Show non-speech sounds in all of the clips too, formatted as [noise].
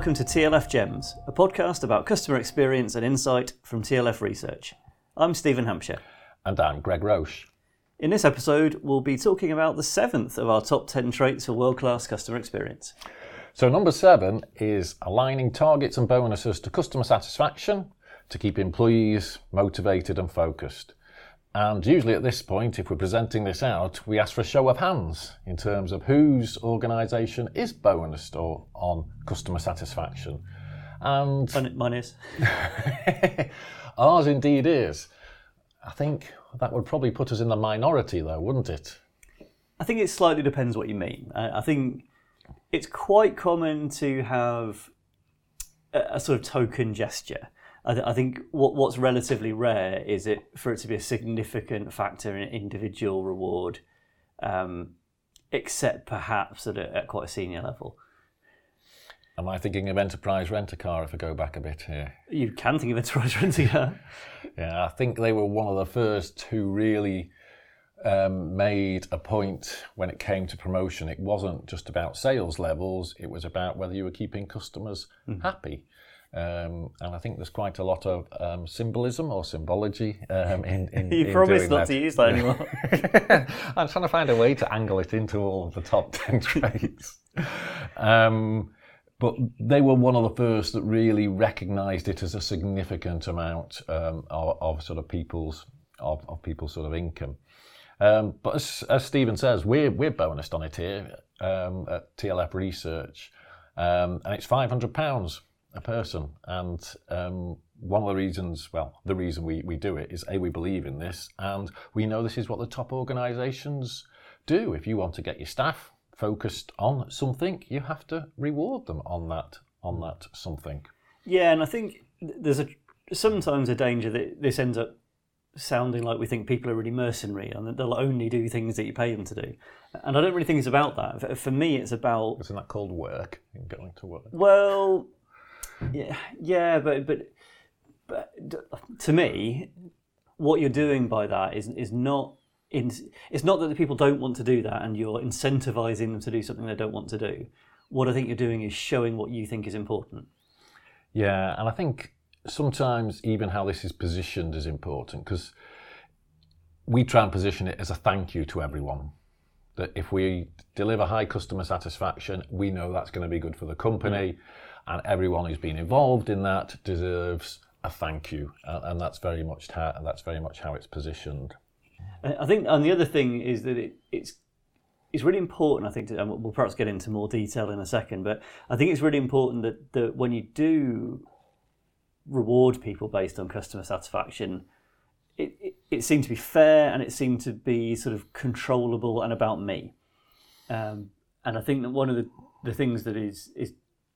welcome to TLF Gems, a podcast about customer experience and insight from TLF Research. I'm Stephen Hampshire. And I'm Greg Roche. In this episode, we'll be talking about the seventh of our top 10 traits for world class customer experience. So, number seven is aligning targets and bonuses to customer satisfaction to keep employees motivated and focused. And usually at this point, if we're presenting this out, we ask for a show of hands in terms of whose organisation is bonused or on customer satisfaction. And Mine, mine is. [laughs] ours indeed is. I think that would probably put us in the minority, though, wouldn't it? I think it slightly depends what you mean. I think it's quite common to have a sort of token gesture. I, th- I think what, what's relatively rare is it for it to be a significant factor in individual reward, um, except perhaps at, a, at quite a senior level. Am I thinking of enterprise rent a car if I go back a bit here? You can think of enterprise rent a car. [laughs] Yeah, I think they were one of the first who really um, made a point when it came to promotion. It wasn't just about sales levels, it was about whether you were keeping customers happy. Um, and I think there's quite a lot of um, symbolism or symbology um, in, in [laughs] You in promised not that. to use that anymore. [laughs] I'm trying to find a way to angle it into all of the top [laughs] 10 traits. Um, but they were one of the first that really recognised it as a significant amount um, of, of sort of people's of, of people's sort of income. Um, but as, as Stephen says, we're we're bonused on it here um, at TLF Research, um, and it's five hundred pounds a person. And um, one of the reasons, well, the reason we, we do it is a we believe in this, and we know this is what the top organisations do. If you want to get your staff focused on something, you have to reward them on that on that something. Yeah, and I think there's a sometimes a danger that this ends up sounding like we think people are really mercenary and that they'll only do things that you pay them to do. And I don't really think it's about that. For- me, it's about Isn't that called work? Going to work. well, yeah, yeah, but but but to me, what you're doing by that is is not. In, it's not that the people don't want to do that and you're incentivizing them to do something they don't want to do. What I think you're doing is showing what you think is important. Yeah, and I think sometimes even how this is positioned is important because we try and position it as a thank you to everyone. That if we deliver high customer satisfaction, we know that's going to be good for the company, mm. And everyone who's been involved in that deserves a thank you, and, and that's very much how that's very much how it's positioned. I think, and the other thing is that it, it's it's really important. I think, to, and we'll- we'll perhaps get into more detail in a second, but I think it's really important that, that when you do reward people based on customer satisfaction, it, it, it seemed to be fair and it seemed to be sort of controllable and about me. Um, and I think that one of the, the things that is is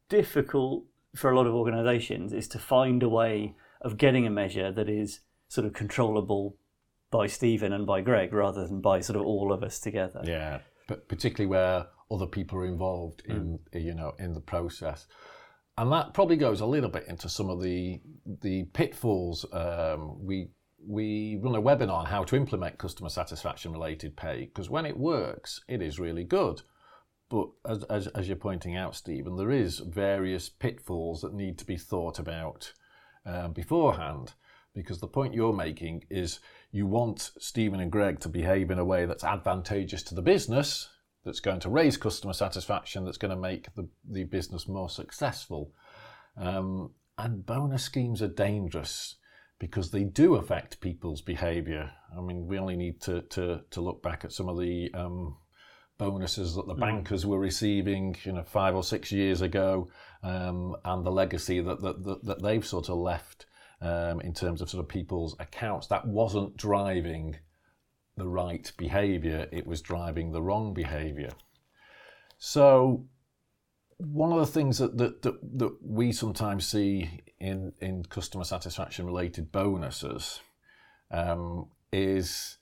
difficult for a lot of organisations is to find a way of getting a measure that is sort of controllable by Stephen and by Greg rather than by sort of all of us together. Yeah, but particularly where other people are involved in you know in the process, and that probably goes a little bit into some of the the pitfalls. Um, we we run a webinar on how to implement customer satisfaction related pay because when it works, it is really good. But as, as, as you're pointing out, Stephen, there is various pitfalls that need to be thought about um, beforehand. Because the point you're making is you want Stephen and Greg to behave in a way that's advantageous to the business, that's going to raise customer satisfaction, that's going to make the, the business more successful. Um, and bonus schemes are dangerous because they do affect people's behaviour. I mean, we only need to, to, to look back at some of the um, bonuses that the bankers were receiving, you know, five or six years ago, um, and the legacy that, that, that, that they've sort of left um, in terms of sort of people's accounts. That wasn't driving the right behaviour; it was driving the wrong behaviour. So, one of the things that, that, that, that we sometimes see in, in customer satisfaction related bonuses um, is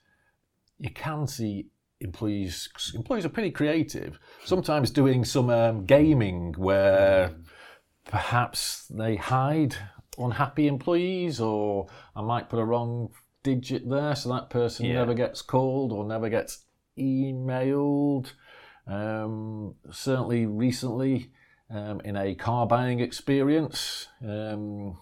you can see employees employees are pretty creative sometimes doing some um, gaming where perhaps they hide unhappy employees or i might put a wrong digit there so that person Yeah. never gets called or never gets emailed um, certainly recently um, in a car buying experience. Um,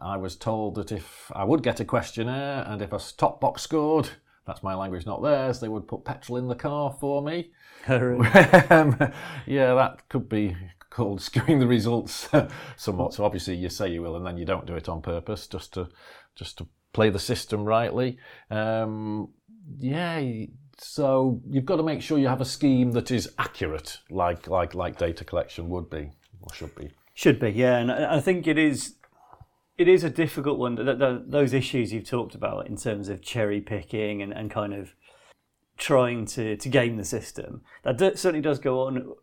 I was told that if I would get a questionnaire and if a top box scored, that's my language, not theirs, they would put petrol in the car for me. [laughs] [laughs] um, yeah, that could be called skewing the results [laughs] somewhat. So obviously you say you will, and then you don't do it on purpose, just to just to play the system rightly. Um, yeah, so you've got to make sure you have a scheme that is accurate, like like like data collection would be or should be. Should be, yeah, and I think it is. It is a difficult one. Those issues you've talked about in terms of cherry picking and, and kind of trying to, to game the system, that certainly does go on.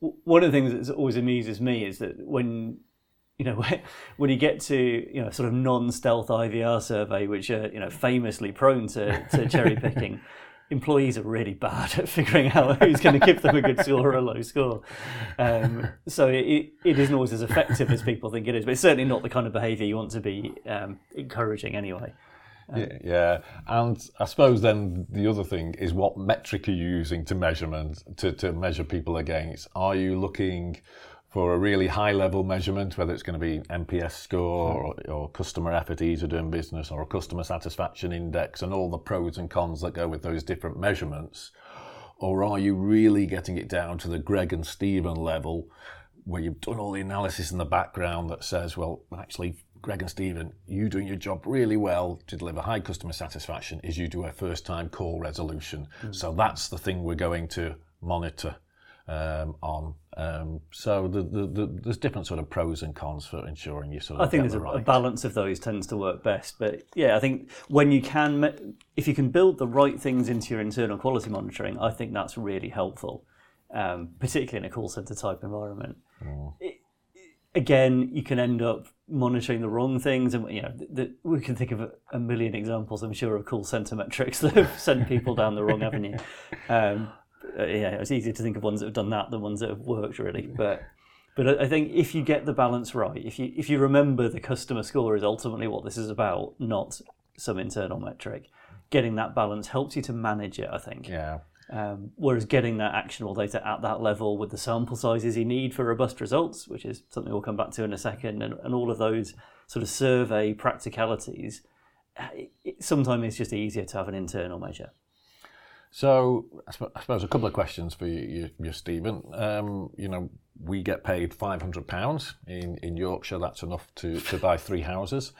One of the things that always amuses me is that when you know, [laughs] when you get to you know sort of non-stealth IVR survey, which are you know famously prone to, to cherry picking, [laughs] employees are really bad at [laughs] figuring out who's going to give them a good score or a low score. Um, so it, it isn't always as effective as people think it is, but it's certainly not the kind of behaviour you want to be um, encouraging anyway. Um, yeah, yeah, and I suppose then the other thing is what metric are you using to measurement to, to measure people against? Are you looking for a really high level measurement, whether it's going to be NPS score or, or, customer effort ease of doing business or a customer satisfaction index and all the pros and cons that go with those different measurements? Or are you really getting it down to the Greg and Stephen level where you've done all the analysis in the background that says, well, actually, Greg and Stephen, you doing your job really well to deliver high customer satisfaction is you do a first time call resolution. Mm. So that's the thing we're going to monitor um, on. Um, so the, the, the, there's different sort of pros and cons for ensuring you sort of. I think there's the a, right. a, balance of those tends to work best. But yeah, I think when you can, if you can build the right things into your internal quality monitoring, I think that's really helpful, um, particularly in a call center type environment. Mm. It, again, you can end up monitoring the wrong things, and you know, the, we can think of a, a, million examples. I'm sure of call center metrics [laughs] that have sent people down the wrong avenue. [laughs] Um, uh, yeah, it's easier to think of ones that have done that than ones that have worked really. But but I think if you get the balance right, if you if you remember the customer score is ultimately what this is about, not some internal metric, getting that balance helps you to manage it. I think. Yeah. Um, whereas getting that actionable data at that level with the sample sizes you need for robust results, which is something we'll come back to in a second, and, and all of those sort of survey practicalities, it, sometimes it's just easier to have an internal measure. So I suppose a couple of questions for you, you Stephen. Um, you know, we get paid five hundred pounds in, in Yorkshire. That's enough to, to buy three houses.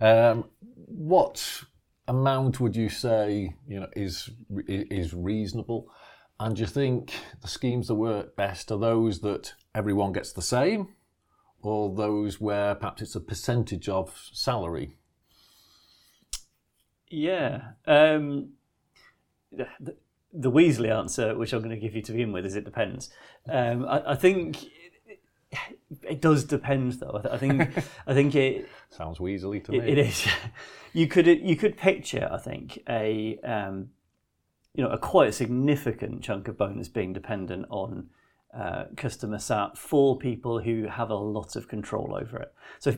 Um, what amount would you say you know is is reasonable? And do you think the schemes that work best are those that everyone gets the same, or those where perhaps it's a percentage of salary? Yeah. Um the, the Weasley answer, which I'm going to give you to begin with, is it depends. Um, I, I, think it, it, does depend, though. I, think [laughs] I think it sounds Weasley to it, me. It is. [laughs] You could you could picture, I think, a um, you know a quite significant chunk of bonus being dependent on uh, customer sat for people who have a lot of control over it. So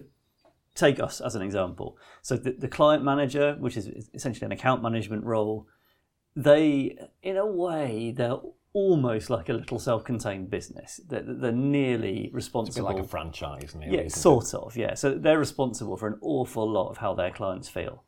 take us as an example. So the, the client manager, which is essentially an account management role, they, in a way, they're almost like a little self-contained business. They're, they're nearly responsible. It's like a franchise, nearly, yeah, sort it? of. Yeah, so they're responsible for an awful lot of how their clients feel.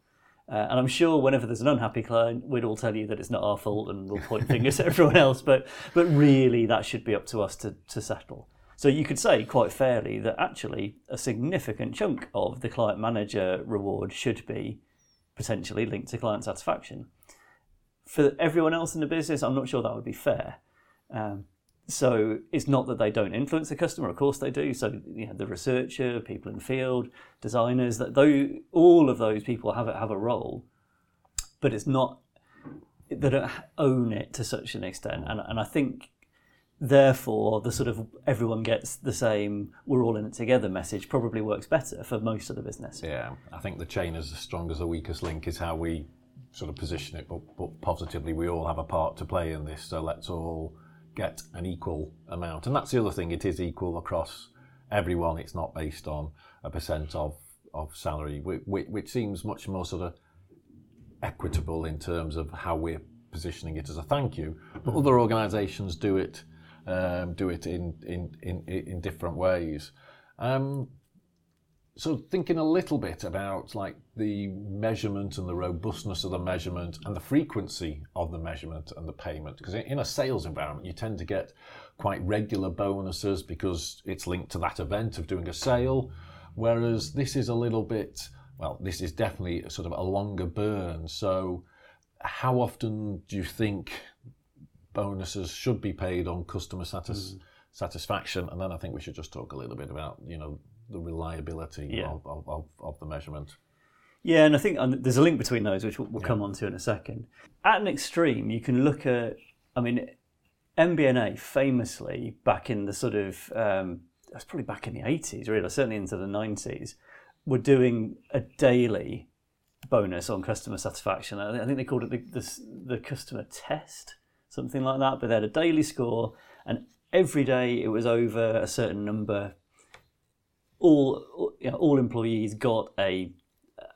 Uh, and I'm sure whenever there's an unhappy client, we'd all tell you that it's not our fault and we'll point fingers at everyone else. But but really, that should be up to us to, to settle. So you could say quite fairly that actually a significant chunk of the client manager reward should be potentially linked to client satisfaction for everyone else in the business, I'm not sure that would be fair. Um, so it's not that they don't influence the customer, of course they do. So you know, the researcher, people in the field, designers, that though all of those people have a, have a role, but it's not that they don't own it to such an extent. And and I think therefore the sort of everyone gets the same we're all in it together message probably works better for most of the business. Yeah, I think the chain is as strong as the weakest link is how we sort of position it, but, but positively, we all have a part to play in this. So let's all get an equal amount. And that's the other thing, it is equal across everyone. It's not based on a percent of, of salary, which, which seems much more sort of equitable in terms of how we're positioning it as a thank you. But other organisations do it um, do it in, in, in, in different ways. Um, so thinking a little bit about like the measurement and the robustness of the measurement and the frequency of the measurement and the payment. Because in a sales environment you tend to get quite regular bonuses because it's linked to that event of doing a sale whereas this is a little bit well this is definitely sort of a longer burn. So how often do you think bonuses should be paid on customer satis- mm. satisfaction? And then i think we should just talk a little bit about you know the reliability yeah. of, of, of, of, the measurement. Yeah, and I think there's a link between those, which we'll, we'll yeah. come on to in a second. At an extreme, you can look at, I mean, MBNA famously back in the sort of, um, that's probably back in the 80s, really, certainly into the 90s, were doing a daily bonus on customer satisfaction. I think they called it the, the, the customer test, something like that. But they had a daily score, and every day it was over a certain number all you know, all employees got a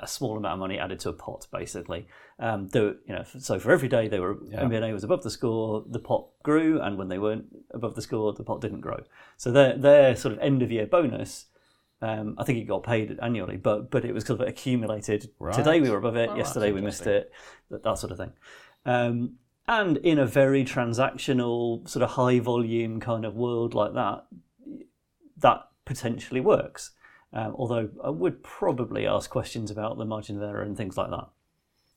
a small amount of money added to a pot, basically. Um, you know, so for every day they were yeah. MBNA was above the score, the pot grew, and when they weren't above the score, the pot didn't grow. So their their sort of end of year bonus, um, I think it got paid annually, but but it was kind of accumulated. Right. Today we were above it, oh, yesterday we missed it, that, that sort of thing. Um, and in a very transactional, sort of high volume kind of world like that, that potentially works. Um, although I would probably ask questions about the margin of error and things like that.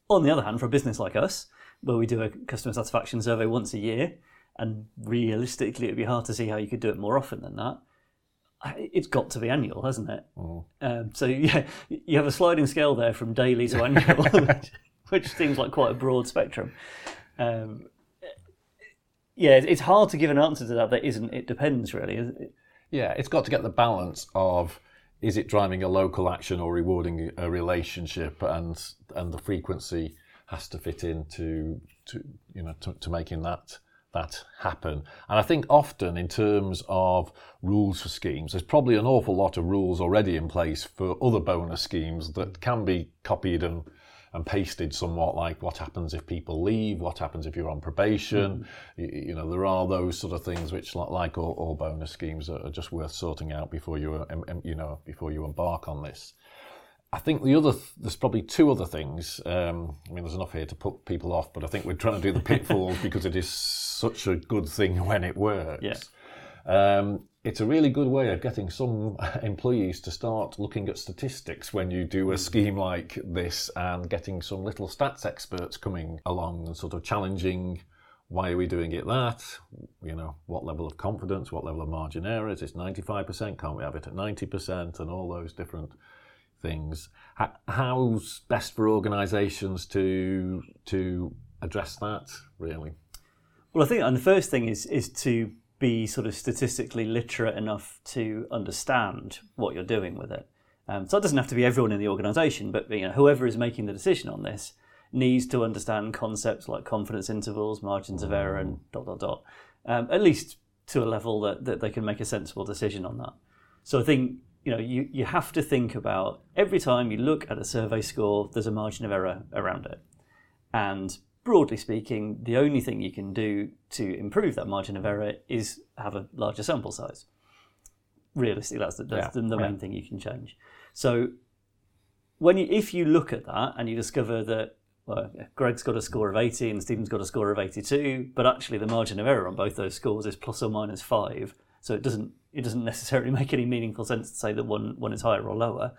On the other hand, for a business like us, where we do a customer satisfaction survey once a year, and realistically it'd be hard to see how you could do it more often than that, it's got to be annual, hasn't it? Mm. Um, so [laughs] yeah, you have a sliding scale there from daily to [laughs] annual, which, [laughs] which, seems like quite a broad spectrum. Um, yeah, it's hard to give an answer to that. That isn't. It depends, really. Yeah, it's got to get the balance of is it driving a local action or rewarding a relationship, and and the frequency has to fit into to you know to, to making that that happen. And I think often in terms of rules for schemes, there's probably an awful lot of rules already in place for other bonus schemes that can be copied and and pasted somewhat like what happens if people leave, what happens if you're on probation. Mm. You, you, know, there are those sort of things which, like all, all bonus schemes, are, just worth sorting out before you, um, um, you know, before you embark on this. I think the other, there's probably two other things. Um, I mean, there's enough here to put people off, but I think we're trying to do the pitfalls [laughs] because it is such a good thing when it works. Yeah. Um, it's a really good way of getting some [laughs] employees to start looking at statistics when you do a hmm. scheme like this and getting some little stats experts coming along and sort of challenging why are we doing it that? You know, what level of confidence, what level of margin error? Is it 95%? Can't we have it at 90%? And all those different things. How's best for organisations to to address that, really? Well, I think and the first thing is is to be sort of statistically literate enough to understand what you're doing with it. Um, so it doesn't have to be everyone in the organisation, but you know whoever is making the decision on this needs to understand concepts like confidence intervals, margins of error, and dot dot dot, um, at least to a level that, that they can make a sensible decision on that. So I think you know you, you have to think about every time you look at a survey score, there's a margin of error around it, and broadly speaking, the only thing you can do to improve that margin of error is have a larger sample size. Realistically, that's the, that's yeah, the, the main thing you can change. So, when you, if you look at that and you discover that well, Greg's got a score of 80 and Stephen's got a score of 82, but actually the margin of error on both those scores is plus or minus five, so it doesn't it doesn't necessarily [laughs] make any meaningful sense to say that one one is higher or lower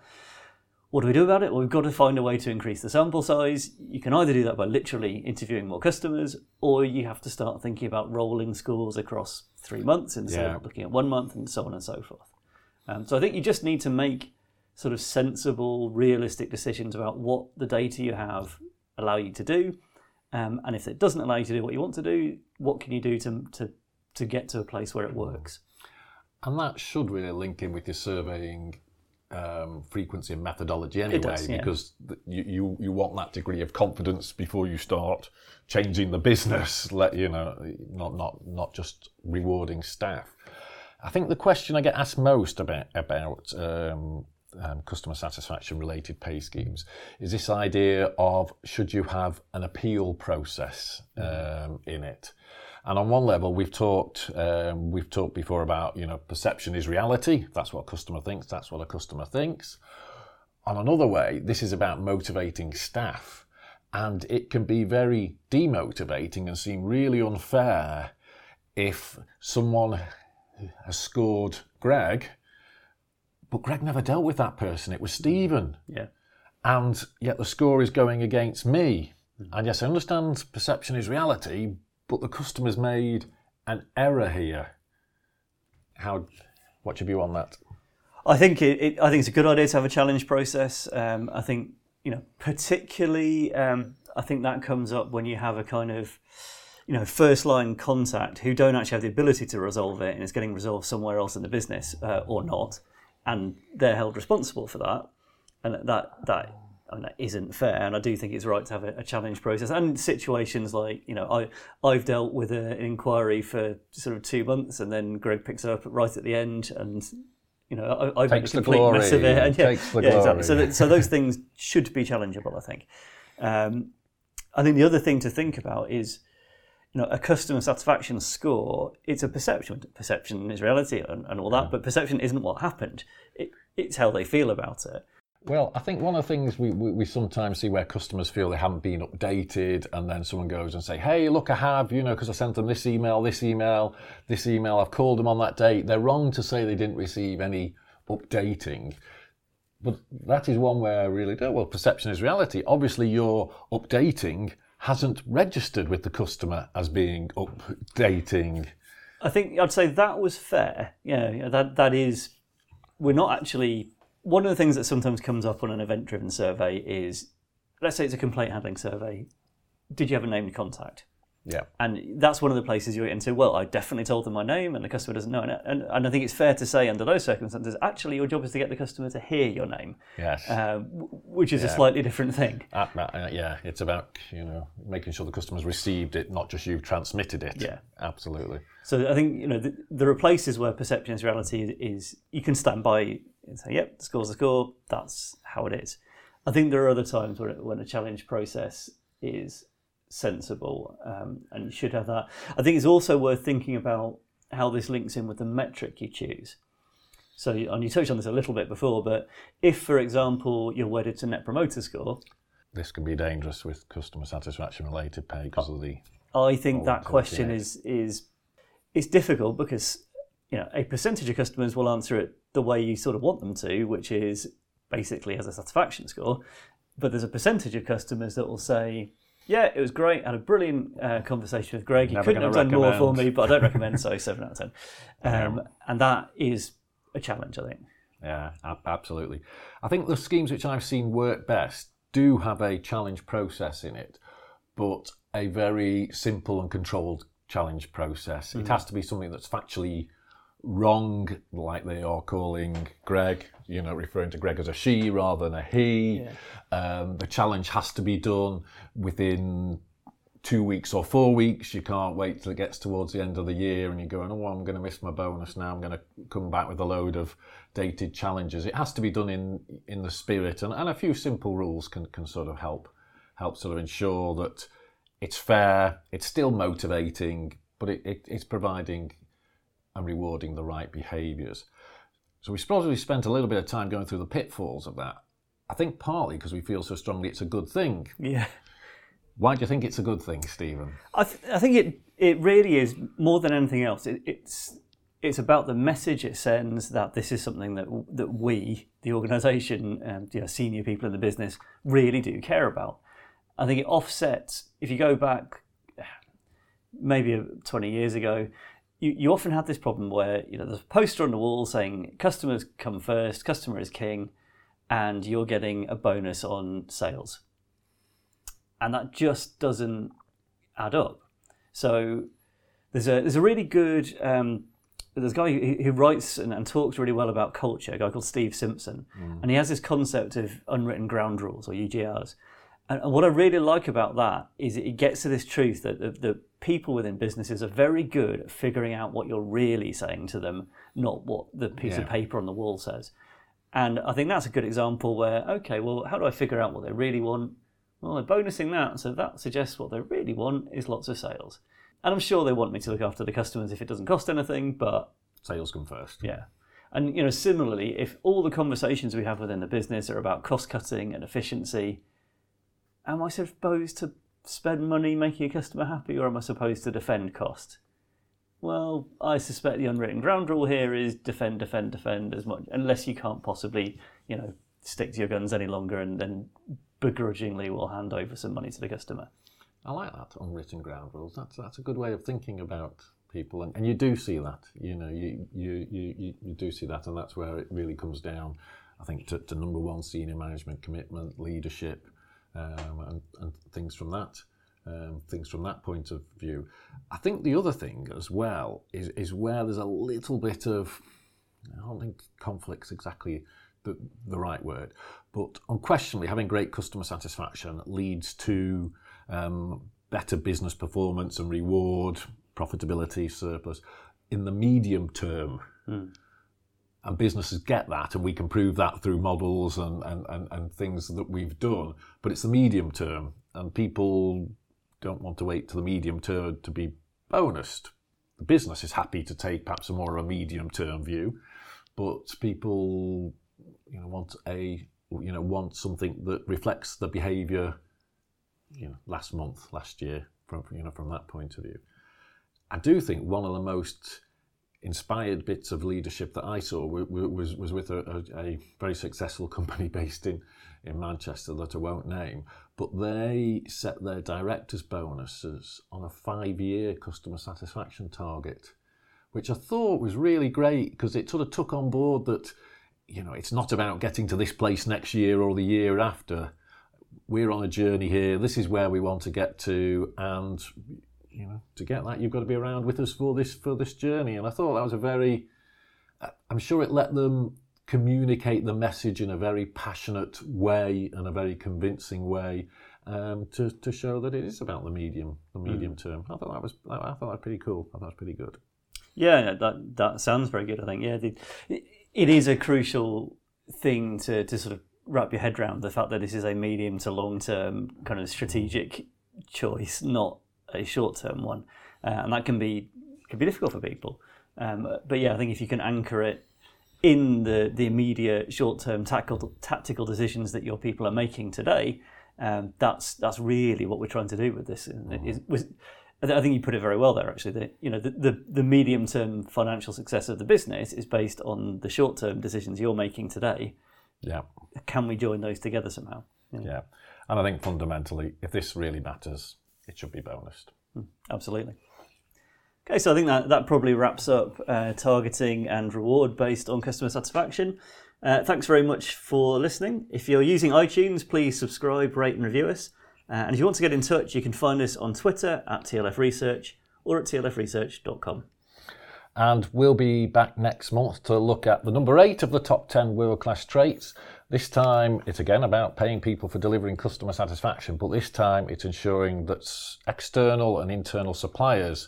what do we do about it? Well, we've got to find a way to increase the sample size. You can either do that by literally interviewing more customers, or you have to start thinking about rolling scores across three months instead yeah. of looking at one month, and so on and so forth. Um, so I think you just need to make sort of sensible, realistic decisions about what the data you have allow you to do, um, and if it doesn't allow you to do what you want to do, what can you do to to to get to a place where it works? And that should really link in with your surveying um, frequency and methodology anyway, does, yeah. because you, you, you want that degree of confidence before you start changing the business. [laughs] Let you know, not not not just rewarding staff. I think the question I get asked most about about um, um, customer satisfaction related pay schemes is this idea of should you have an appeal process um, in it. And on one level, we've talked um, we've talked before about you know perception is reality. That's what a customer thinks. That's what a customer thinks. On another way, this is about motivating staff, and it can be very demotivating and seem really unfair if someone has scored Greg, but Greg never dealt with that person. It was Stephen. Yeah. And yet the score is going against me. And yes, I understand perception is reality, but the customer's made an error here. How? What's your view on that? I think it, it, I think it's a good idea to have a challenge process. Um, I think you know, particularly, um, I think that comes up when you have a kind of you know first line contact who don't actually have the ability to resolve it and it's getting resolved somewhere else in the business uh, or not, and they're held responsible for that, and that that I mean, that isn't fair, and I do think it's right to have a, a challenge process. And situations like, you know, I I've dealt with a, an inquiry for sort of two months, and then Greg picks it up right at the end, and you know, I, I've made a Takes complete glory, mess of it. And yeah, takes the yeah, exactly. So, that, so those things should be challengeable, I think. Um, I think the other thing to think about is, you know, a customer satisfaction score. It's a perception. Perception is reality and, and all that, but perception isn't what happened. It, it's how they feel about it. Well, I think one of the things we, we, we sometimes see where customers feel they haven't been updated, and then someone goes and say, "Hey, look, I have," you know, because I sent them this email, this email, this email. I've called them on that date. They're wrong to say they didn't receive any updating. But that is one where I really do. Well, perception is reality. Obviously, your updating hasn't registered with the customer as being updating. I think I'd say that was fair. Yeah, yeah, that that is. We're not actually. One of the things that sometimes comes up on an event-driven survey is, let's say it's a complaint handling survey. Did you have a named contact? Yeah. And that's one of the places you get into. Well, I definitely told them my name, and the customer doesn't know. And, and, and I think it's fair to say, under those circumstances, actually, your job is to get the customer to hear your name, Yes. uh, which is a slightly different thing. Uh, uh, yeah, it's about you know making sure the customers received it, not just you've transmitted it. Yeah. absolutely. So I think you know th there are places where perception is reality is, you can stand by and say, "Yep, the score's the score. That's how it is." I think there are other times when when a challenge process is sensible, um, and you should have that. I think it's also worth thinking about how this links in with the metric you choose. So, and you touched on this a little bit before, but if, for example, you're wedded to Net Promoter Score, This can be dangerous with customer satisfaction related pay because of the I think that question is is it's difficult because you know a percentage of customers will answer it the way you sort of want them to, which is basically as a satisfaction score. But there's a percentage of customers that will say, "Yeah, it was great. I had a brilliant uh, conversation with Greg. He Never couldn't have done more for me, but I don't recommend." So [laughs] seven out of ten, um, and that is a challenge, I think. Yeah, ab- absolutely. I think the schemes which I've seen work best do have a challenge process in it, but a very simple and controlled challenge process. It has to be something that's factually wrong, like they are calling Greg, you know, referring to Greg as a she rather than a he. Um, the challenge has to be done within two weeks or four weeks. You can't wait till it gets towards the end of the year and you're going, oh, I'm going to miss my bonus now. I'm going to come back with a load of dated challenges. It has to be done in in the spirit, and, and a few simple rules can, can sort of help help sort of ensure that it's fair, it's still motivating, but it, it, it's providing and rewarding the right behaviours. So we probably spent a little bit of time going through the pitfalls of that. I think partly because we feel so strongly it's a good thing. Yeah. Why do you think it's a good thing, Stephen? I, th- I think it it really is more than anything else. It, it's it's about the message it sends that this is something that that we, the organisation, and you know, senior people in the business, really do care about. I think it offsets. If you go back, maybe twenty years ago, you, you often have this problem where you know there's a poster on the wall saying customers come first, customer is king, and you're getting a bonus on sales, and that just doesn't add up. So there's a there's a really good um, there's a guy who, who writes and, and talks really well about culture, a guy called Steve Simpson, and he has this concept of unwritten ground rules or UGRs. And, what I really like about that is it gets to this truth that the, the people within businesses are very good at figuring out what you're really saying to them, not what the piece of paper on the wall says. And I think that's a good example where, okay, well, how do I figure out what they really want? Well, they're bonusing that, so that suggests what they really want is lots of sales. and I'm sure they want me to look after the customers if it doesn't cost anything, but Sales come first. yeah. And you know, similarly, if all the conversations we have within the business are about cost cutting and efficiency, am I supposed to spend money making a customer happy, or am I supposed to defend cost? Well, I suspect the unwritten ground rule here is defend, defend, defend as much, unless you can't possibly, you know, stick to your guns any longer, and then begrudgingly will hand over some money to the customer. I like that unwritten ground rules. That's that's a good way of thinking about people, and, and you do see that. You know, you, you you you do see that, and that's where it really comes down. I think to, to number one, senior management commitment, leadership, um, and, and things from that. Um, things from that point of view. I think the other thing as well is is where there's a little bit of I don't think conflict's exactly the, the right word, but unquestionably having great customer satisfaction leads to um, better business performance and reward, profitability, surplus in the medium term. And businesses get that, and we can prove that through models and, and, and, and things that we've done. But it's the medium term, and people don't want to wait to the medium term to be bonused. The business is happy to take perhaps a more of a medium term view, but people you know want a you know want something that reflects the behaviour you know last month, last year from you know from that point of view. I do think one of the most inspired bits of leadership that I saw wa- wa- was was with a, a, a very successful [laughs] company based in in Manchester that I won't name, but they set their directors' bonuses on a five-year customer satisfaction target, which I thought was really great because it sort of took on board that you know it's not about getting to this place next year or the year after. We're on a journey here. This is where we want to get to, and you know, to get that, you've got to be around with us for this for this journey. And I thought that was a very, I'm sure it let them communicate the message in a very passionate way and a very convincing way um, to to show that it is about the medium, the medium term. I thought that was I thought that was pretty cool. I thought that was pretty good. Yeah, that that sounds very good. I think yeah, the, it is a crucial thing to to sort of wrap your head around the fact that this is a medium to long term kind of strategic choice, not a short term one, uh, and that can be can be difficult for people. Um, but yeah, I think if you can anchor it in the the immediate short term tactical tactical decisions that your people are making today, um, that's that's really what we're trying to do with this. Is, was, I th- I think you put it very well there. Actually, that you know the, the, the medium term financial success of the business is based on the short term decisions you're making today. Yeah, Can we join those together somehow? yeah. And I think fundamentally, if this really matters, it should be bonused. Absolutely. Okay, so I think that, that probably wraps up uh, targeting and reward based on customer satisfaction. Uh, thanks very much for listening. If you're using iTunes, please subscribe, rate, and review us. Uh, and if you want to get in touch, you can find us on Twitter at TLF Research or at tlfresearch.com. And we'll be back next month to look at the number eight of the top 10 world class traits. This time it's again about paying people for delivering customer satisfaction, but this time it's ensuring that external and internal suppliers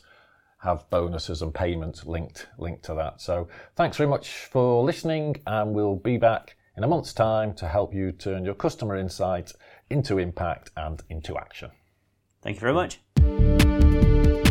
have bonuses and payments linked linked to that. So thanks very much for listening and we'll be back in a month's time to help you turn your customer insight into impact and into action. Thank you very much.